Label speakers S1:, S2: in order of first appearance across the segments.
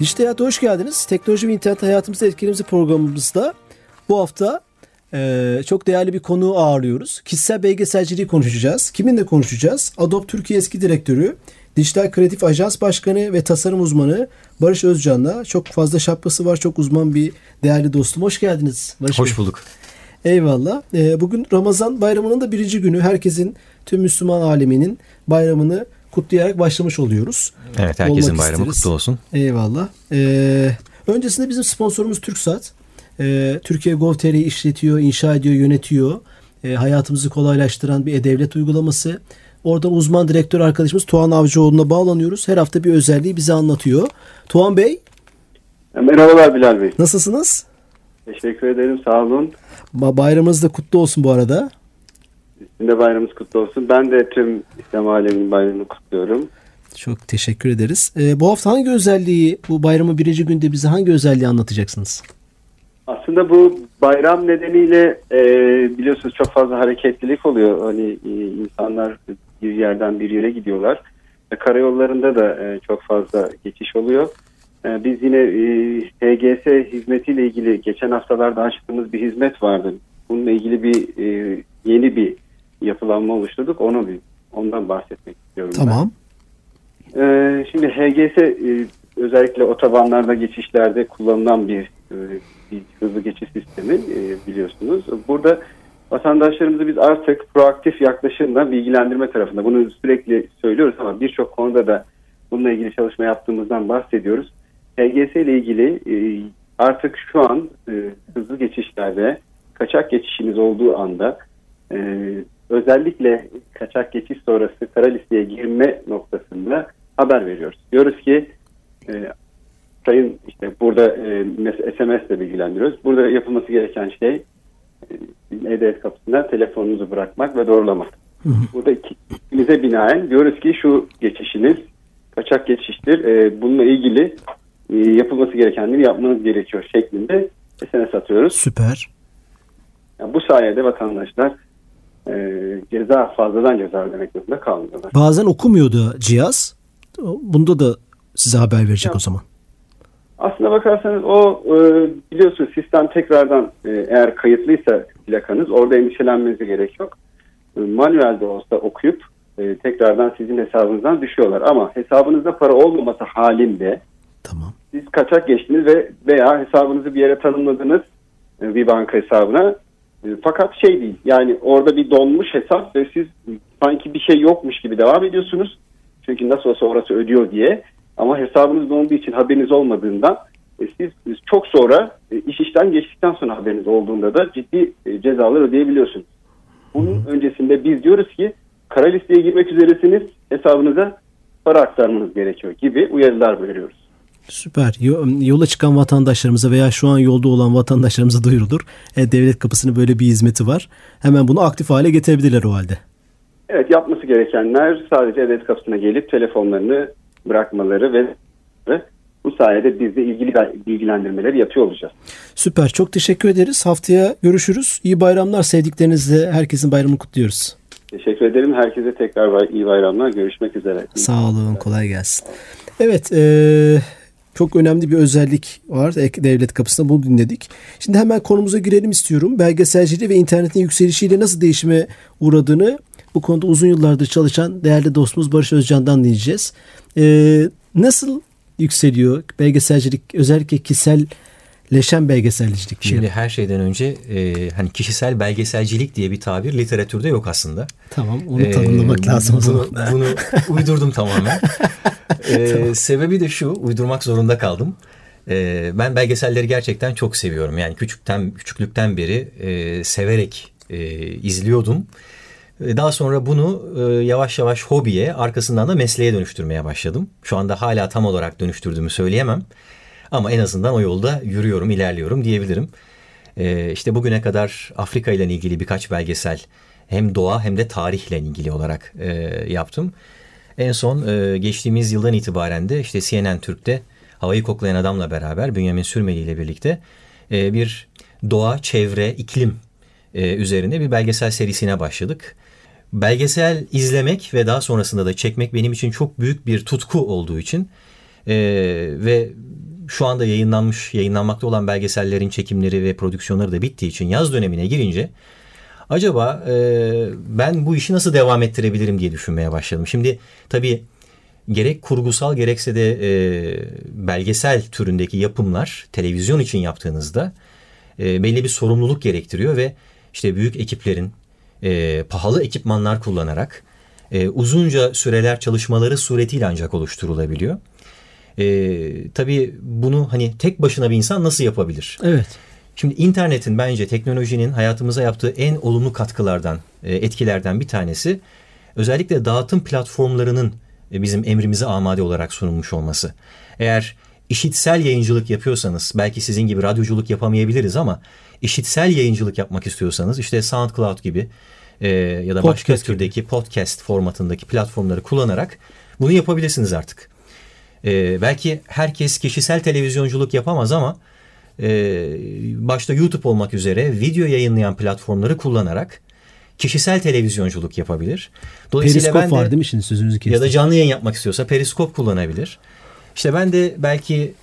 S1: Dijital Hayat'a hoş geldiniz. Teknoloji ve internet hayatımızda etkilerimizi programımızda bu hafta e, çok değerli bir konuğu ağırlıyoruz. Kişisel belgeselciliği konuşacağız. Kiminle konuşacağız? Adobe Türkiye eski direktörü, Dijital Kreatif Ajans Başkanı ve tasarım uzmanı Barış Özcan'la çok fazla şapkası var. Çok uzman bir değerli dostum. Hoş geldiniz Barış
S2: Hoş bulduk.
S1: Eyvallah. E, bugün Ramazan bayramının da birinci günü. Herkesin, tüm Müslüman aleminin bayramını kutlayarak başlamış oluyoruz.
S2: Evet herkesin bayramı kutlu olsun.
S1: Eyvallah. Ee, öncesinde bizim sponsorumuz TürkSat. Ee, Türkiye Gov.tr'yi işletiyor, inşa ediyor, yönetiyor. Ee, hayatımızı kolaylaştıran bir e-devlet uygulaması. Oradan uzman direktör arkadaşımız Tuğan Avcıoğlu'na bağlanıyoruz. Her hafta bir özelliği bize anlatıyor. Tuğan Bey.
S3: Merhabalar Bilal Bey.
S1: Nasılsınız?
S3: Teşekkür ederim sağ olun.
S1: Bayramınız da kutlu olsun bu arada.
S3: Sizin de bayramınız kutlu olsun. Ben de tüm İslam aleminin bayramını kutluyorum.
S1: Çok teşekkür ederiz. Ee, bu hafta hangi özelliği, bu bayramın birinci günde bize hangi özelliği anlatacaksınız?
S3: Aslında bu bayram nedeniyle e, biliyorsunuz çok fazla hareketlilik oluyor. Hani e, insanlar bir yerden bir yere gidiyorlar. E, karayollarında da e, çok fazla geçiş oluyor. E, biz yine e, HGS hizmetiyle ilgili geçen haftalarda açtığımız bir hizmet vardı. Bununla ilgili bir e, yeni bir yapılanma oluşturduk. Onu bir ondan bahsetmek istiyorum.
S1: Tamam.
S3: Ben. Ee, şimdi HGS e, özellikle otobanlarda geçişlerde kullanılan bir, e, bir hızlı geçiş sistemi e, biliyorsunuz. Burada vatandaşlarımızı biz artık proaktif yaklaşımla bilgilendirme tarafında bunu sürekli söylüyoruz ama birçok konuda da bununla ilgili çalışma yaptığımızdan bahsediyoruz. HGS ile ilgili e, artık şu an e, hızlı geçişlerde kaçak geçişiniz olduğu anda e, özellikle kaçak geçiş sonrası kara listeye girme noktasında haber veriyoruz. Diyoruz ki e, sayın işte burada e, SMS ile bilgilendiriyoruz. Burada yapılması gereken şey e, E-Devlet kapısına telefonunuzu bırakmak ve doğrulamak. Burada ikimize binaen diyoruz ki şu geçişiniz kaçak geçiştir. E, bununla ilgili e, yapılması gerekenleri yapmanız gerekiyor şeklinde SMS atıyoruz.
S1: Süper.
S3: Yani bu sayede vatandaşlar e, ceza fazladan ceza ödemek zorunda kalmıyorlar.
S1: Bazen okumuyordu cihaz. Bunda da size haber verecek ya, o zaman.
S3: Aslına bakarsanız o e, biliyorsunuz sistem tekrardan e, eğer kayıtlıysa plakanız orada endişelenmenize gerek yok. E, manuelde olsa okuyup e, tekrardan sizin hesabınızdan düşüyorlar. Ama hesabınızda para olmaması halinde
S1: tamam.
S3: siz kaçak geçtiniz ve veya hesabınızı bir yere tanımladınız e, bir banka hesabına fakat şey değil yani orada bir donmuş hesap ve siz sanki bir şey yokmuş gibi devam ediyorsunuz. Çünkü nasıl olsa orası ödüyor diye. Ama hesabınız donduğu için haberiniz olmadığından e, siz çok sonra e, iş işten geçtikten sonra haberiniz olduğunda da ciddi e, cezalar ödeyebiliyorsunuz. Bunun öncesinde biz diyoruz ki kara listeye girmek üzeresiniz hesabınıza para aktarmanız gerekiyor gibi uyarılar veriyoruz.
S1: Süper. Yola çıkan vatandaşlarımıza veya şu an yolda olan vatandaşlarımıza duyurulur. E, devlet kapısının böyle bir hizmeti var. Hemen bunu aktif hale getirebilirler o halde.
S3: Evet yapması gerekenler sadece devlet kapısına gelip telefonlarını bırakmaları ve bu sayede biz de ilgili bilgilendirmeleri yapıyor olacağız.
S1: Süper. Çok teşekkür ederiz. Haftaya görüşürüz. İyi bayramlar sevdiklerinizle. Herkesin bayramını kutluyoruz.
S3: Teşekkür ederim. Herkese tekrar iyi bayramlar. Görüşmek üzere.
S1: Sağ olun. Kolay gelsin. Evet. Ee, çok önemli bir özellik var. Devlet kapısında bunu dinledik. Şimdi hemen konumuza girelim istiyorum. Belgeselciliği ve internetin yükselişiyle nasıl değişime uğradığını bu konuda uzun yıllardır çalışan değerli dostumuz Barış Özcan'dan dinleyeceğiz. Ee, nasıl yükseliyor belgeselcilik özellikle kişiselleşen belgeselcilik
S2: diye. Şimdi her şeyden önce e, hani kişisel belgeselcilik diye bir tabir literatürde yok aslında.
S1: Tamam onu ee, tanımlamak lazım.
S2: Bunu, bunu uydurdum tamamen. ee, tamam. Sebebi de şu uydurmak zorunda kaldım. Ee, ben belgeselleri gerçekten çok seviyorum. Yani küçükten küçüklükten beri e, severek e, izliyordum. E, daha sonra bunu e, yavaş yavaş hobiye, arkasından da mesleğe dönüştürmeye başladım. Şu anda hala tam olarak dönüştürdüğümü söyleyemem. Ama en azından o yolda yürüyorum, ilerliyorum diyebilirim. E, işte bugüne kadar Afrika ile ilgili birkaç belgesel hem doğa hem de tarihle ilgili olarak yaptım. En son geçtiğimiz yıldan itibaren de işte CNN Türk'te Havayı Koklayan Adam'la beraber Bünyamin Sürmeli ile birlikte bir doğa, çevre, iklim üzerine bir belgesel serisine başladık. Belgesel izlemek ve daha sonrasında da çekmek benim için çok büyük bir tutku olduğu için e, ve şu anda yayınlanmış, yayınlanmakta olan belgesellerin çekimleri ve prodüksiyonları da bittiği için yaz dönemine girince acaba e, ben bu işi nasıl devam ettirebilirim diye düşünmeye başladım. Şimdi tabii gerek kurgusal gerekse de e, belgesel türündeki yapımlar televizyon için yaptığınızda e, belli bir sorumluluk gerektiriyor ve işte büyük ekiplerin e, pahalı ekipmanlar kullanarak e, uzunca süreler çalışmaları suretiyle ancak oluşturulabiliyor. E, tabii bunu hani tek başına bir insan nasıl yapabilir?
S1: Evet.
S2: Şimdi internetin bence teknolojinin hayatımıza yaptığı en olumlu katkılardan, e, etkilerden bir tanesi özellikle dağıtım platformlarının e, bizim emrimize amade olarak sunulmuş olması. Eğer işitsel yayıncılık yapıyorsanız belki sizin gibi radyoculuk yapamayabiliriz ama işitsel yayıncılık yapmak istiyorsanız işte SoundCloud gibi e, ya da podcast başka türdeki gibi. podcast formatındaki platformları kullanarak bunu yapabilirsiniz artık. E, belki herkes kişisel televizyonculuk yapamaz ama başta YouTube olmak üzere video yayınlayan platformları kullanarak kişisel televizyonculuk yapabilir.
S1: Dolayısıyla Periskop ben de, var değil mi şimdi sözünüzü kestim.
S2: Ya da canlı yayın yapmak istiyorsa periskop kullanabilir. İşte ben de belki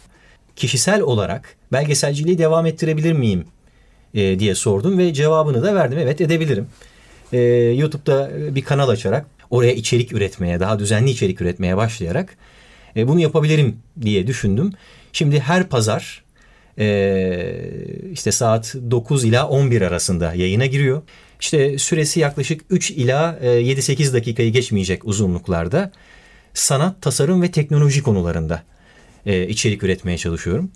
S2: kişisel olarak belgeselciliği devam ettirebilir miyim e, diye sordum ve cevabını da verdim. Evet edebilirim. E, YouTube'da bir kanal açarak oraya içerik üretmeye, daha düzenli içerik üretmeye başlayarak e, bunu yapabilirim diye düşündüm. Şimdi her pazar işte saat 9 ila 11 arasında yayına giriyor. İşte süresi yaklaşık 3 ila 7-8 e, dakikayı geçmeyecek uzunluklarda sanat, tasarım ve teknoloji konularında e, içerik üretmeye çalışıyorum.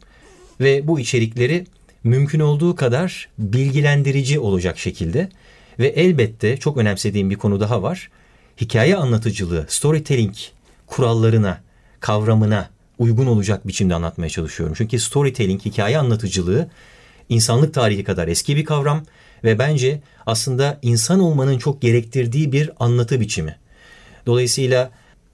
S2: Ve bu içerikleri mümkün olduğu kadar bilgilendirici olacak şekilde ve elbette çok önemsediğim bir konu daha var. Hikaye anlatıcılığı, storytelling kurallarına, kavramına uygun olacak biçimde anlatmaya çalışıyorum. Çünkü storytelling, hikaye anlatıcılığı insanlık tarihi kadar eski bir kavram ve bence aslında insan olmanın çok gerektirdiği bir anlatı biçimi. Dolayısıyla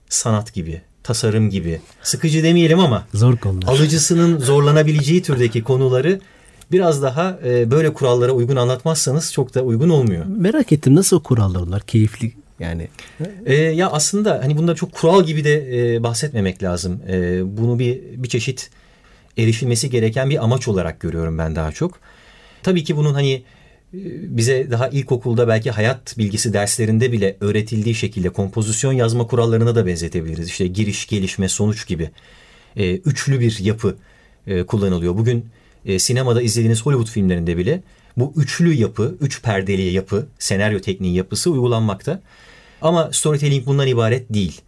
S2: sanat gibi, tasarım gibi, sıkıcı demeyelim ama
S1: zor konular.
S2: Alıcısının zorlanabileceği türdeki konuları biraz daha e, böyle kurallara uygun anlatmazsanız çok da uygun olmuyor.
S1: Merak ettim nasıl kurallar onlar? Keyifli yani.
S2: E, ya aslında hani bunda çok kural gibi de e, bahsetmemek lazım. E, bunu bir bir çeşit erişilmesi gereken bir amaç olarak görüyorum ben daha çok. Tabii ki bunun hani bize daha ilkokulda belki hayat bilgisi derslerinde bile öğretildiği şekilde kompozisyon yazma kurallarına da benzetebiliriz. İşte giriş, gelişme, sonuç gibi e, üçlü bir yapı e, kullanılıyor. Bugün e, sinemada izlediğiniz Hollywood filmlerinde bile bu üçlü yapı, üç perdeli yapı, senaryo tekniği yapısı uygulanmakta. Ama storytelling bundan ibaret değil.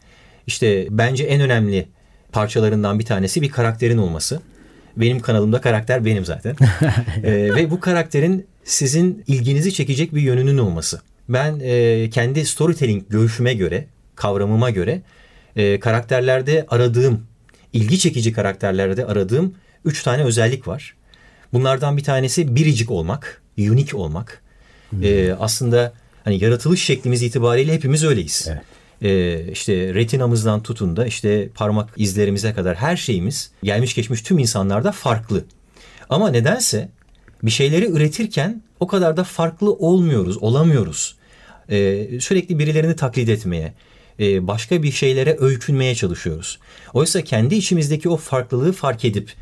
S2: İşte bence en önemli parçalarından bir tanesi bir karakterin olması. Benim kanalımda karakter benim zaten. ee, ve bu karakterin sizin ilginizi çekecek bir yönünün olması. Ben e, kendi storytelling görüşüme göre, kavramıma göre e, karakterlerde aradığım, ilgi çekici karakterlerde aradığım üç tane özellik var. Bunlardan bir tanesi biricik olmak, unik olmak. Hmm. E, aslında hani yaratılış şeklimiz itibariyle hepimiz öyleyiz. Evet. Ee, işte retinamızdan tutun da işte parmak izlerimize kadar her şeyimiz gelmiş geçmiş tüm insanlarda farklı. Ama nedense bir şeyleri üretirken o kadar da farklı olmuyoruz, olamıyoruz. Ee, sürekli birilerini taklit etmeye, e, başka bir şeylere öykünmeye çalışıyoruz. Oysa kendi içimizdeki o farklılığı fark edip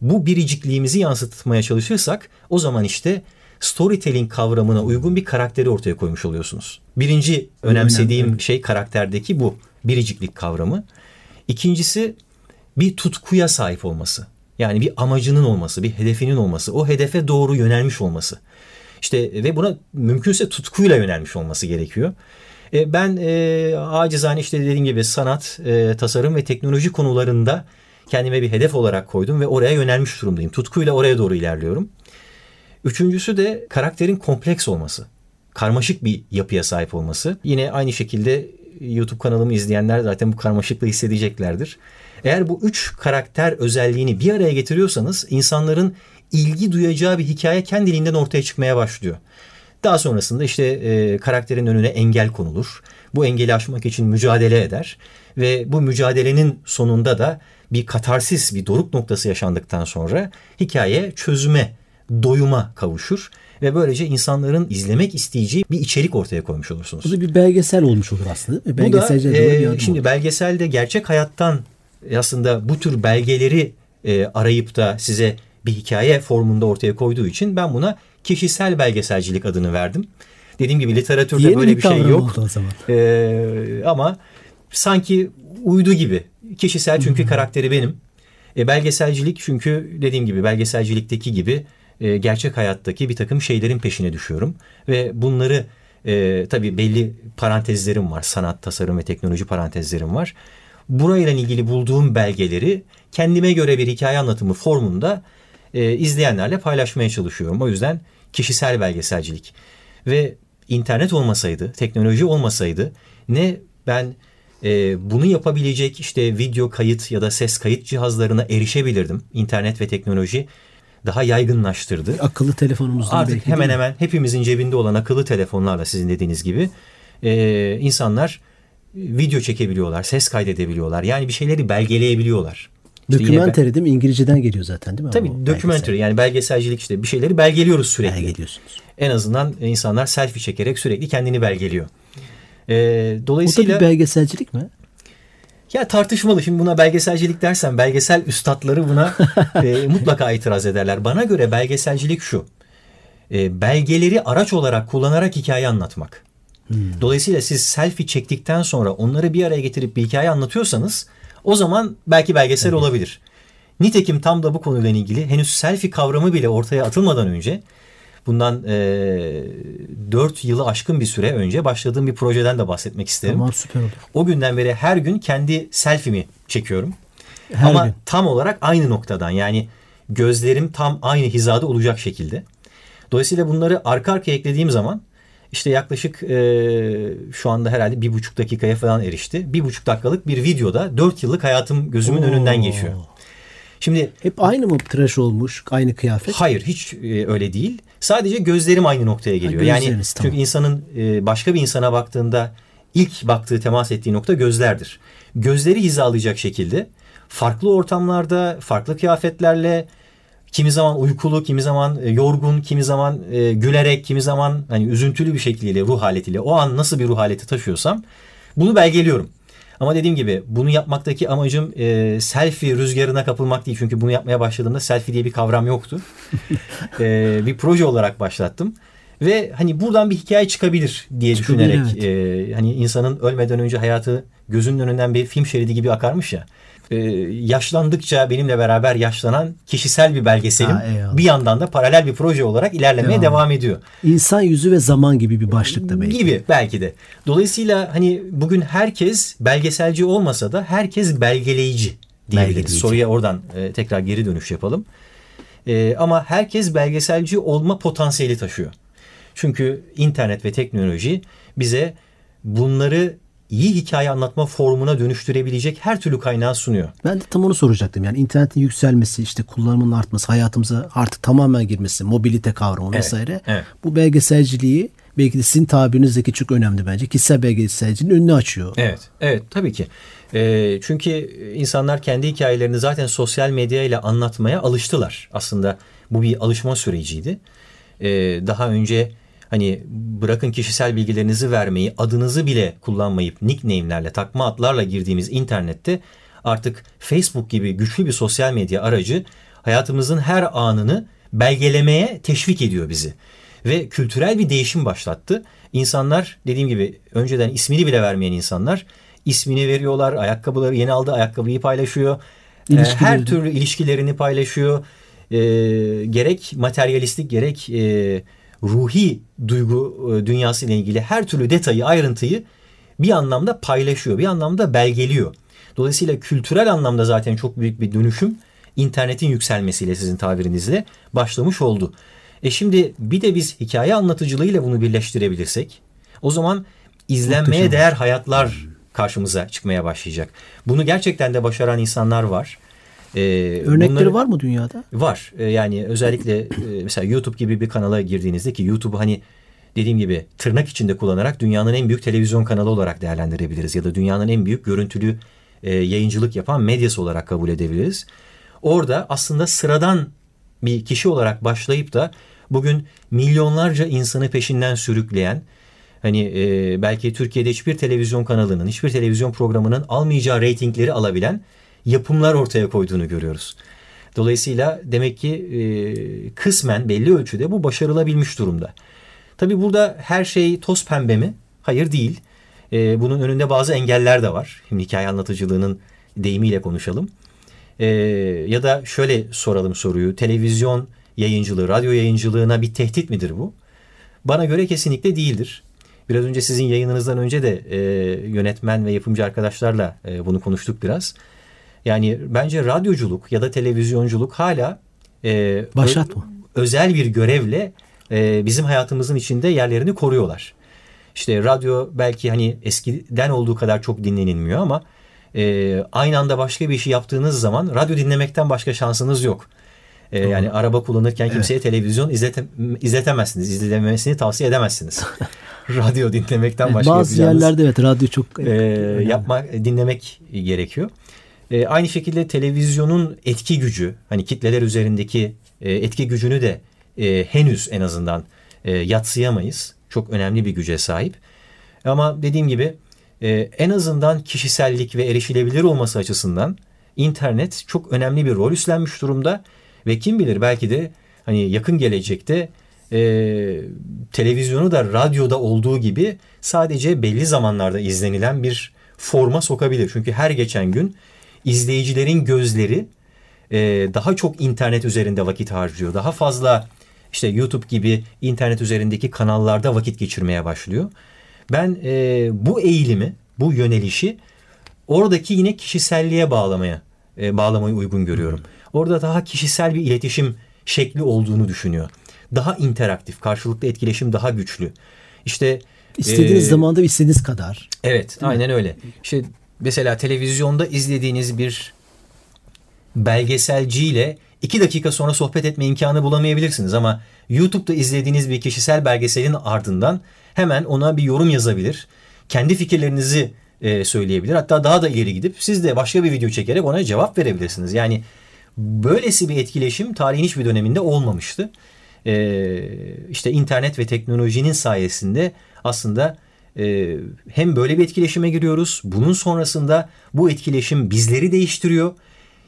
S2: bu biricikliğimizi yansıtmaya çalışırsak o zaman işte storytelling kavramına uygun bir karakteri ortaya koymuş oluyorsunuz. Birinci önemsediğim Önemli. şey karakterdeki bu biriciklik kavramı. İkincisi bir tutkuya sahip olması. Yani bir amacının olması, bir hedefinin olması, o hedefe doğru yönelmiş olması. İşte ve buna mümkünse tutkuyla yönelmiş olması gerekiyor. E, ben e, acizane işte dediğim gibi sanat, e, tasarım ve teknoloji konularında kendime bir hedef olarak koydum ve oraya yönelmiş durumdayım. Tutkuyla oraya doğru ilerliyorum. Üçüncüsü de karakterin kompleks olması. karmaşık bir yapıya sahip olması. Yine aynı şekilde YouTube kanalımı izleyenler zaten bu karmaşıklığı hissedeceklerdir. Eğer bu üç karakter özelliğini bir araya getiriyorsanız insanların ilgi duyacağı bir hikaye kendiliğinden ortaya çıkmaya başlıyor. Daha sonrasında işte e, karakterin önüne engel konulur. Bu engeli aşmak için mücadele eder ve bu mücadelenin sonunda da bir katarsis, bir doruk noktası yaşandıktan sonra hikaye çözüme, doyuma kavuşur ve böylece insanların izlemek isteyeceği bir içerik ortaya koymuş olursunuz.
S1: Bu da bir belgesel olmuş olur aslında.
S2: Bu da e, şimdi belgeselde gerçek hayattan aslında bu tür belgeleri e, arayıp da size bir hikaye formunda ortaya koyduğu için ben buna kişisel belgeselcilik adını verdim. Dediğim gibi literatürde
S1: Yeni
S2: böyle bir, bir şey yok. Ee, ama sanki uydu gibi. Kişisel çünkü hmm. karakteri benim. E, belgeselcilik çünkü dediğim gibi belgeselcilikteki gibi e, gerçek hayattaki bir takım şeylerin peşine düşüyorum. Ve bunları e, tabii belli parantezlerim var. Sanat, tasarım ve teknoloji parantezlerim var. Burayla ilgili bulduğum belgeleri kendime göre bir hikaye anlatımı formunda e, izleyenlerle paylaşmaya çalışıyorum. O yüzden kişisel belgeselcilik. Ve internet olmasaydı, teknoloji olmasaydı ne ben e, bunu yapabilecek işte video kayıt ya da ses kayıt cihazlarına erişebilirdim. İnternet ve teknoloji daha yaygınlaştırdı.
S1: Akıllı telefonumuzda
S2: Artık hemen hemen hepimizin cebinde olan akıllı telefonlarla sizin dediğiniz gibi e, insanlar video çekebiliyorlar, ses kaydedebiliyorlar. Yani bir şeyleri belgeleyebiliyorlar.
S1: İşte değil mi? İngilizceden geliyor zaten değil mi?
S2: Tabii documentary yani belgeselcilik işte bir şeyleri belgeliyoruz sürekli.
S1: Belgeliyorsunuz.
S2: En azından insanlar selfie çekerek sürekli kendini belgeliyor. Ee, dolayısıyla...
S1: O da bir belgeselcilik mi?
S2: Ya tartışmalı. Şimdi buna belgeselcilik dersen belgesel üstadları buna e, mutlaka itiraz ederler. Bana göre belgeselcilik şu. E, belgeleri araç olarak kullanarak hikaye anlatmak. Hmm. Dolayısıyla siz selfie çektikten sonra onları bir araya getirip bir hikaye anlatıyorsanız o zaman belki belgesel evet. olabilir. Nitekim tam da bu konuyla ilgili henüz selfie kavramı bile ortaya atılmadan önce bundan e, 4 yılı aşkın bir süre önce başladığım bir projeden de bahsetmek isterim.
S1: Tamam süper olur.
S2: O günden beri her gün kendi selfie'mi çekiyorum. Her Ama gün. tam olarak aynı noktadan yani gözlerim tam aynı hizada olacak şekilde. Dolayısıyla bunları arka arkaya eklediğim zaman işte yaklaşık e, şu anda herhalde bir buçuk dakikaya falan erişti. Bir buçuk dakikalık bir videoda dört yıllık hayatım gözümün Oo. önünden geçiyor.
S1: Şimdi hep aynı mı tıraş olmuş, aynı kıyafet?
S2: Hayır, hiç e, öyle değil. Sadece gözlerim aynı noktaya geliyor. Ha, yani tamam. çünkü insanın e, başka bir insana baktığında ilk baktığı, temas ettiği nokta gözlerdir. Gözleri hizalayacak şekilde farklı ortamlarda, farklı kıyafetlerle kimi zaman uykulu, kimi zaman e, yorgun, kimi zaman e, gülerek, kimi zaman hani üzüntülü bir şekliyle ruh haletiyle o an nasıl bir ruh haleti taşıyorsam bunu belgeliyorum. Ama dediğim gibi bunu yapmaktaki amacım e, selfie rüzgarına kapılmak değil. Çünkü bunu yapmaya başladığımda selfie diye bir kavram yoktu. e, bir proje olarak başlattım. Ve hani buradan bir hikaye çıkabilir diye çıkabilir, düşünerek evet. e, hani insanın ölmeden önce hayatı gözünün önünden bir film şeridi gibi akarmış ya e, yaşlandıkça benimle beraber yaşlanan kişisel bir belgeselim ha, bir yandan da paralel bir proje olarak ilerlemeye devam, devam ediyor.
S1: İnsan yüzü ve zaman gibi bir başlık da belki.
S2: Gibi belki de. Dolayısıyla hani bugün herkes belgeselci olmasa da herkes belgeleyici diyebiliriz. Belgeleyici. Soruya oradan e, tekrar geri dönüş yapalım. E, ama herkes belgeselci olma potansiyeli taşıyor. Çünkü internet ve teknoloji bize bunları iyi hikaye anlatma formuna dönüştürebilecek her türlü kaynağı sunuyor.
S1: Ben de tam onu soracaktım. Yani internetin yükselmesi, işte kullanımın artması, hayatımıza artık tamamen girmesi, mobilite kavramı evet, vesaire. Evet. Bu belgeselciliği belki de sizin tabirinizdeki çok önemli bence. Kişisel belgeselciliğin önünü açıyor.
S2: Evet, evet tabii ki. E, çünkü insanlar kendi hikayelerini zaten sosyal medya ile anlatmaya alıştılar. Aslında bu bir alışma süreciydi. E, daha önce hani bırakın kişisel bilgilerinizi vermeyi, adınızı bile kullanmayıp nickname'lerle, takma adlarla girdiğimiz internette artık Facebook gibi güçlü bir sosyal medya aracı hayatımızın her anını belgelemeye teşvik ediyor bizi. Ve kültürel bir değişim başlattı. İnsanlar dediğim gibi önceden ismini bile vermeyen insanlar ismini veriyorlar, ayakkabıları yeni aldığı ayakkabıyı paylaşıyor. Her türlü ilişkilerini paylaşıyor. E, gerek materyalistik gerek e, ruhi duygu e, dünyası ile ilgili her türlü detayı, ayrıntıyı bir anlamda paylaşıyor, bir anlamda belgeliyor. Dolayısıyla kültürel anlamda zaten çok büyük bir dönüşüm internetin yükselmesiyle sizin tabirinizle başlamış oldu. E şimdi bir de biz hikaye anlatıcılığıyla bunu birleştirebilirsek o zaman izlenmeye değer hayatlar karşımıza çıkmaya başlayacak. Bunu gerçekten de başaran insanlar var.
S1: Ee, Örnekleri bunları, var mı dünyada?
S2: Var. Ee, yani özellikle e, mesela YouTube gibi bir kanala girdiğinizde ki YouTube hani dediğim gibi tırnak içinde kullanarak dünyanın en büyük televizyon kanalı olarak değerlendirebiliriz ya da dünyanın en büyük görüntülü e, yayıncılık yapan medyası olarak kabul edebiliriz. Orada aslında sıradan bir kişi olarak başlayıp da bugün milyonlarca insanı peşinden sürükleyen hani e, belki Türkiye'de hiçbir televizyon kanalının, hiçbir televizyon programının almayacağı reytingleri alabilen yapımlar ortaya koyduğunu görüyoruz. Dolayısıyla demek ki e, kısmen belli ölçüde bu başarılabilmiş durumda. Tabi burada her şey toz pembe mi? Hayır değil. E, bunun önünde bazı engeller de var. Şimdi hikaye anlatıcılığının deyimiyle konuşalım. E, ya da şöyle soralım soruyu. Televizyon yayıncılığı, radyo yayıncılığına bir tehdit midir bu? Bana göre kesinlikle değildir. Biraz önce sizin yayınınızdan önce de e, yönetmen ve yapımcı arkadaşlarla e, bunu konuştuk biraz. Yani bence radyoculuk ya da televizyonculuk hala
S1: e, Başlatma.
S2: Ö, özel bir görevle e, bizim hayatımızın içinde yerlerini koruyorlar. İşte radyo belki hani eskiden olduğu kadar çok dinlenilmiyor ama e, aynı anda başka bir işi yaptığınız zaman radyo dinlemekten başka şansınız yok. E, yani araba kullanırken kimseye evet. televizyon izlete, izletemezsiniz. İzlememesini tavsiye edemezsiniz. radyo dinlemekten başka
S1: Bazı yerlerde evet radyo çok
S2: e, yapma dinlemek gerekiyor. E, aynı şekilde televizyonun etki gücü, hani kitleler üzerindeki e, etki gücünü de e, henüz en azından e, yatsıyamayız. Çok önemli bir güce sahip. Ama dediğim gibi e, en azından kişisellik ve erişilebilir olması açısından internet çok önemli bir rol üstlenmiş durumda ve kim bilir belki de hani yakın gelecekte e, televizyonu da radyoda olduğu gibi sadece belli zamanlarda izlenilen bir forma sokabilir. Çünkü her geçen gün izleyicilerin gözleri e, daha çok internet üzerinde vakit harcıyor. Daha fazla işte YouTube gibi internet üzerindeki kanallarda vakit geçirmeye başlıyor. Ben e, bu eğilimi, bu yönelişi oradaki yine kişiselliğe bağlamaya e, bağlamayı uygun görüyorum. Orada daha kişisel bir iletişim şekli olduğunu düşünüyor. Daha interaktif, karşılıklı etkileşim daha güçlü. İşte
S1: istediğiniz e, zamanda istediğiniz kadar.
S2: Evet, aynen öyle. İşte mesela televizyonda izlediğiniz bir belgeselciyle iki dakika sonra sohbet etme imkanı bulamayabilirsiniz ama YouTube'da izlediğiniz bir kişisel belgeselin ardından hemen ona bir yorum yazabilir. Kendi fikirlerinizi e, söyleyebilir. Hatta daha da ileri gidip siz de başka bir video çekerek ona cevap verebilirsiniz. Yani böylesi bir etkileşim tarihin hiçbir döneminde olmamıştı. E, işte internet ve teknolojinin sayesinde aslında e, hem böyle bir etkileşime giriyoruz. Bunun sonrasında bu etkileşim bizleri değiştiriyor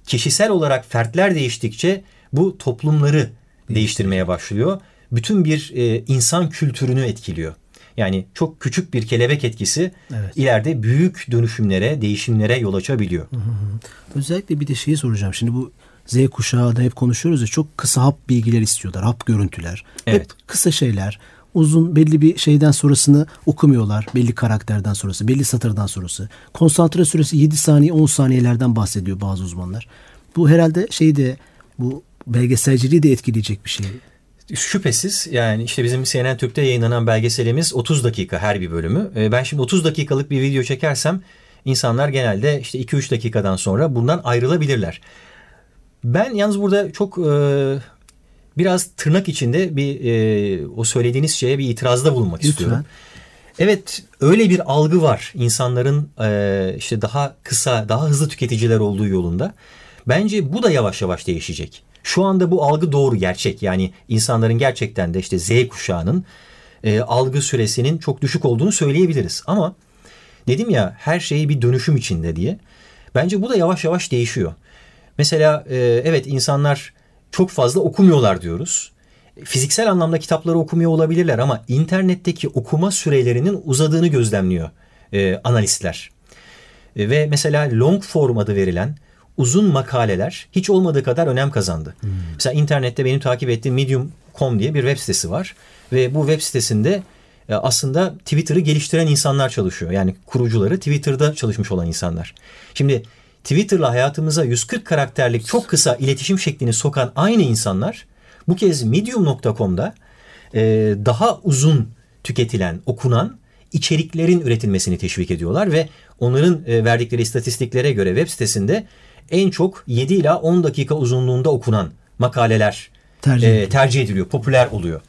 S2: kişisel olarak fertler değiştikçe bu toplumları değiştirmeye başlıyor. Bütün bir e, insan kültürünü etkiliyor. Yani çok küçük bir kelebek etkisi evet. ileride büyük dönüşümlere, değişimlere yol açabiliyor. Hı hı.
S1: Özellikle bir de şeyi soracağım. Şimdi bu Z kuşağı da hep konuşuyoruz ya çok kısa hap bilgiler istiyorlar, hap görüntüler. Evet. Hep kısa şeyler uzun belli bir şeyden sonrasını okumuyorlar. Belli karakterden sonrası, belli satırdan sonrası. Konsantre süresi 7 saniye 10 saniyelerden bahsediyor bazı uzmanlar. Bu herhalde şeyi de bu belgeselciliği de etkileyecek bir şey.
S2: Şüphesiz yani işte bizim CNN Türk'te yayınlanan belgeselimiz 30 dakika her bir bölümü. Ee, ben şimdi 30 dakikalık bir video çekersem insanlar genelde işte 2-3 dakikadan sonra bundan ayrılabilirler. Ben yalnız burada çok e, biraz tırnak içinde bir e, o söylediğiniz şeye bir itirazda bulunmak Lütfen. istiyorum. Evet öyle bir algı var insanların e, işte daha kısa daha hızlı tüketiciler olduğu yolunda. Bence bu da yavaş yavaş değişecek. Şu anda bu algı doğru gerçek yani insanların gerçekten de işte Z kuşağının e, algı süresinin çok düşük olduğunu söyleyebiliriz. Ama dedim ya her şeyi bir dönüşüm içinde diye. Bence bu da yavaş yavaş değişiyor. Mesela e, evet insanlar çok fazla okumuyorlar diyoruz. Fiziksel anlamda kitapları okumuyor olabilirler ama internetteki okuma sürelerinin uzadığını gözlemliyor e, analistler. E, ve mesela long form adı verilen uzun makaleler hiç olmadığı kadar önem kazandı. Hmm. Mesela internette benim takip ettiğim Medium.com diye bir web sitesi var ve bu web sitesinde e, aslında Twitter'ı geliştiren insanlar çalışıyor. Yani kurucuları Twitter'da çalışmış olan insanlar. Şimdi Twitter'la hayatımıza 140 karakterlik çok kısa iletişim şeklini sokan aynı insanlar Bu kez medium.com'da e, daha uzun tüketilen, okunan içeriklerin üretilmesini teşvik ediyorlar ve onların e, verdikleri istatistiklere göre web sitesinde en çok 7 ila 10 dakika uzunluğunda okunan makaleler tercih, e, tercih ediliyor, popüler oluyor.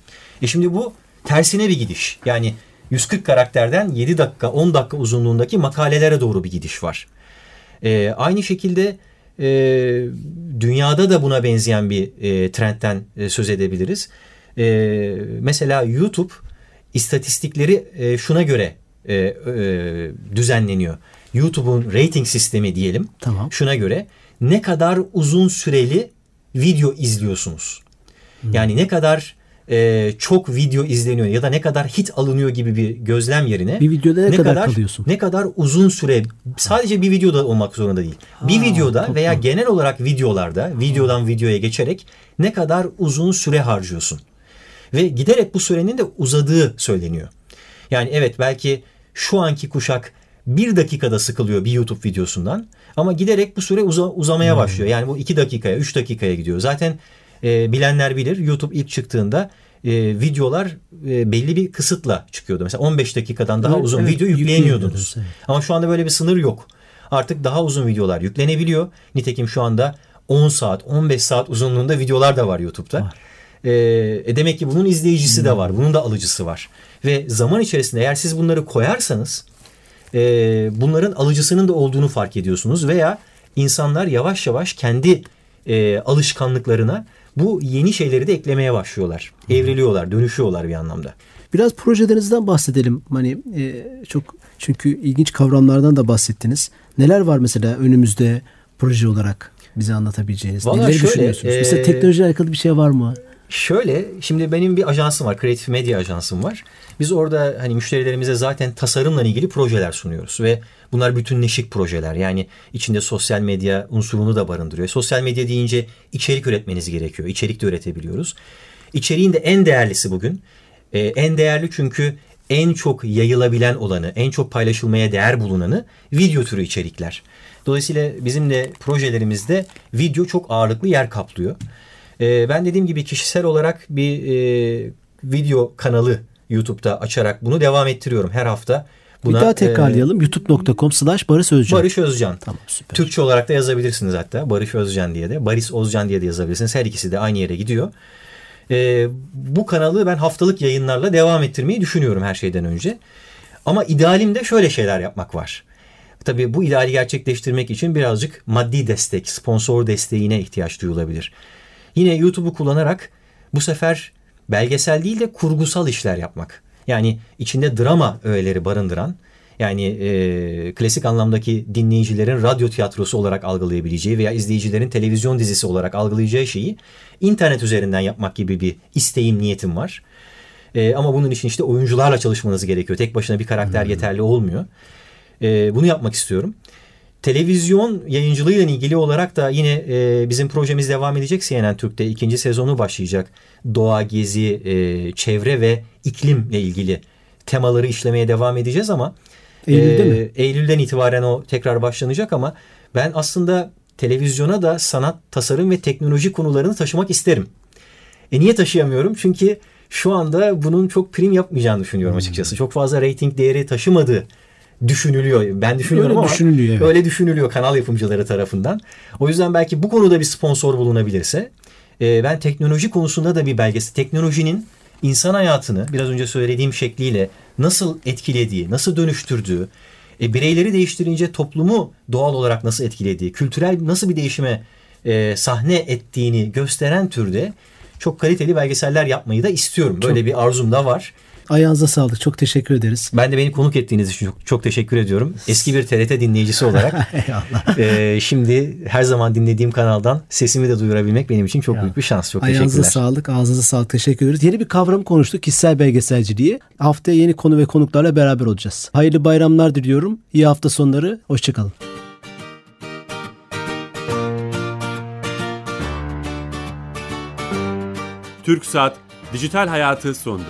S2: E şimdi bu tersine bir gidiş. Yani 140 karakterden 7 dakika 10 dakika uzunluğundaki makalelere doğru bir gidiş var. E, aynı şekilde e, dünyada da buna benzeyen bir e, trendten e, söz edebiliriz. E, mesela YouTube istatistikleri e, şuna göre e, e, düzenleniyor. YouTube'un rating sistemi diyelim. Tamam. Şuna göre ne kadar uzun süreli video izliyorsunuz. Hmm. Yani ne kadar e, çok video izleniyor ya da ne kadar hit alınıyor gibi bir gözlem yerine
S1: bir videoda ne, ne kadar, kadar kalıyorsun?
S2: Ne kadar uzun süre sadece bir videoda olmak zorunda değil. Ha, bir videoda veya genel olarak videolarda videodan videoya geçerek ne kadar uzun süre harcıyorsun. Ve giderek bu sürenin de uzadığı söyleniyor. Yani evet belki şu anki kuşak bir dakikada sıkılıyor bir YouTube videosundan ama giderek bu süre uza, uzamaya hmm. başlıyor. Yani bu iki dakikaya, üç dakikaya gidiyor. Zaten e, bilenler bilir YouTube ilk çıktığında e, videolar e, belli bir kısıtla çıkıyordu. Mesela 15 dakikadan daha evet, uzun evet, video yükleyemiyordunuz. Evet. Ama şu anda böyle bir sınır yok. Artık daha uzun videolar yüklenebiliyor. Nitekim şu anda 10 saat, 15 saat uzunluğunda videolar da var YouTube'da. Var. E, e, demek ki bunun izleyicisi hmm. de var. Bunun da alıcısı var. Ve zaman içerisinde eğer siz bunları koyarsanız e, bunların alıcısının da olduğunu fark ediyorsunuz. Veya insanlar yavaş yavaş kendi e, alışkanlıklarına bu yeni şeyleri de eklemeye başlıyorlar. Evriliyorlar, dönüşüyorlar bir anlamda.
S1: Biraz projelerinizden bahsedelim. Hani e, çok çünkü ilginç kavramlardan da bahsettiniz. Neler var mesela önümüzde proje olarak bize anlatabileceğiniz? Vallahi Neleri şöyle, düşünüyorsunuz? E, mesela teknolojiyle alakalı bir şey var mı?
S2: Şöyle şimdi benim bir ajansım var. Creative Media ajansım var. Biz orada hani müşterilerimize zaten tasarımla ilgili projeler sunuyoruz ve bunlar bütünleşik projeler. Yani içinde sosyal medya unsurunu da barındırıyor. Sosyal medya deyince içerik üretmeniz gerekiyor. İçerik de üretebiliyoruz. İçeriğin de en değerlisi bugün. Ee, en değerli çünkü en çok yayılabilen olanı, en çok paylaşılmaya değer bulunanı video türü içerikler. Dolayısıyla bizim de projelerimizde video çok ağırlıklı yer kaplıyor. E, ben dediğim gibi kişisel olarak bir e, video kanalı YouTube'da açarak bunu devam ettiriyorum her hafta.
S1: Buna, bir daha tekrarlayalım. E, youtube.com slash Barış Özcan.
S2: Barış Özcan. Tamam süper. Türkçe olarak da yazabilirsiniz hatta. Barış Özcan diye de. Barış Özcan diye de yazabilirsiniz. Her ikisi de aynı yere gidiyor. E, bu kanalı ben haftalık yayınlarla devam ettirmeyi düşünüyorum her şeyden önce. Ama idealimde şöyle şeyler yapmak var. Tabii bu ideali gerçekleştirmek için birazcık maddi destek, sponsor desteğine ihtiyaç duyulabilir. Yine YouTube'u kullanarak bu sefer belgesel değil de kurgusal işler yapmak. Yani içinde drama öğeleri barındıran yani e, klasik anlamdaki dinleyicilerin radyo tiyatrosu olarak algılayabileceği veya izleyicilerin televizyon dizisi olarak algılayacağı şeyi internet üzerinden yapmak gibi bir isteğim, niyetim var. E, ama bunun için işte oyuncularla çalışmanız gerekiyor. Tek başına bir karakter hmm. yeterli olmuyor. E, bunu yapmak istiyorum. Televizyon yayıncılığıyla ilgili olarak da yine e, bizim projemiz devam edecek CNN Türk'te. ikinci sezonu başlayacak. Doğa, gezi, e, çevre ve iklimle ilgili temaları işlemeye devam edeceğiz ama Eylül'de e, mi? Eylül'den itibaren o tekrar başlanacak ama ben aslında televizyona da sanat, tasarım ve teknoloji konularını taşımak isterim. E niye taşıyamıyorum? Çünkü şu anda bunun çok prim yapmayacağını düşünüyorum hmm. açıkçası. Çok fazla reyting değeri taşımadığı düşünülüyor. Ben düşünüyorum öyle ama düşünülüyor, evet. öyle düşünülüyor kanal yapımcıları tarafından. O yüzden belki bu konuda bir sponsor bulunabilirse e, ben teknoloji konusunda da bir belgesi teknolojinin insan hayatını biraz önce söylediğim şekliyle nasıl etkilediği, nasıl dönüştürdüğü, e, bireyleri değiştirince toplumu doğal olarak nasıl etkilediği, kültürel nasıl bir değişime e, sahne ettiğini gösteren türde çok kaliteli belgeseller yapmayı da istiyorum. Böyle çok. bir arzum da var.
S1: Ayağınıza sağlık. Çok teşekkür ederiz.
S2: Ben de beni konuk ettiğiniz için çok, çok teşekkür ediyorum. Eski bir TRT dinleyicisi olarak. e, şimdi her zaman dinlediğim kanaldan sesimi de duyurabilmek benim için çok ya. büyük bir şans. Çok
S1: Ayağınıza
S2: teşekkürler.
S1: sağlık. Ağzınıza sağlık. Teşekkür ederiz. Yeni bir kavram konuştuk. Kişisel belgeselciliği. Haftaya yeni konu ve konuklarla beraber olacağız. Hayırlı bayramlar diliyorum. İyi hafta sonları. Hoşçakalın.
S4: Türk Saat Dijital Hayatı sondu.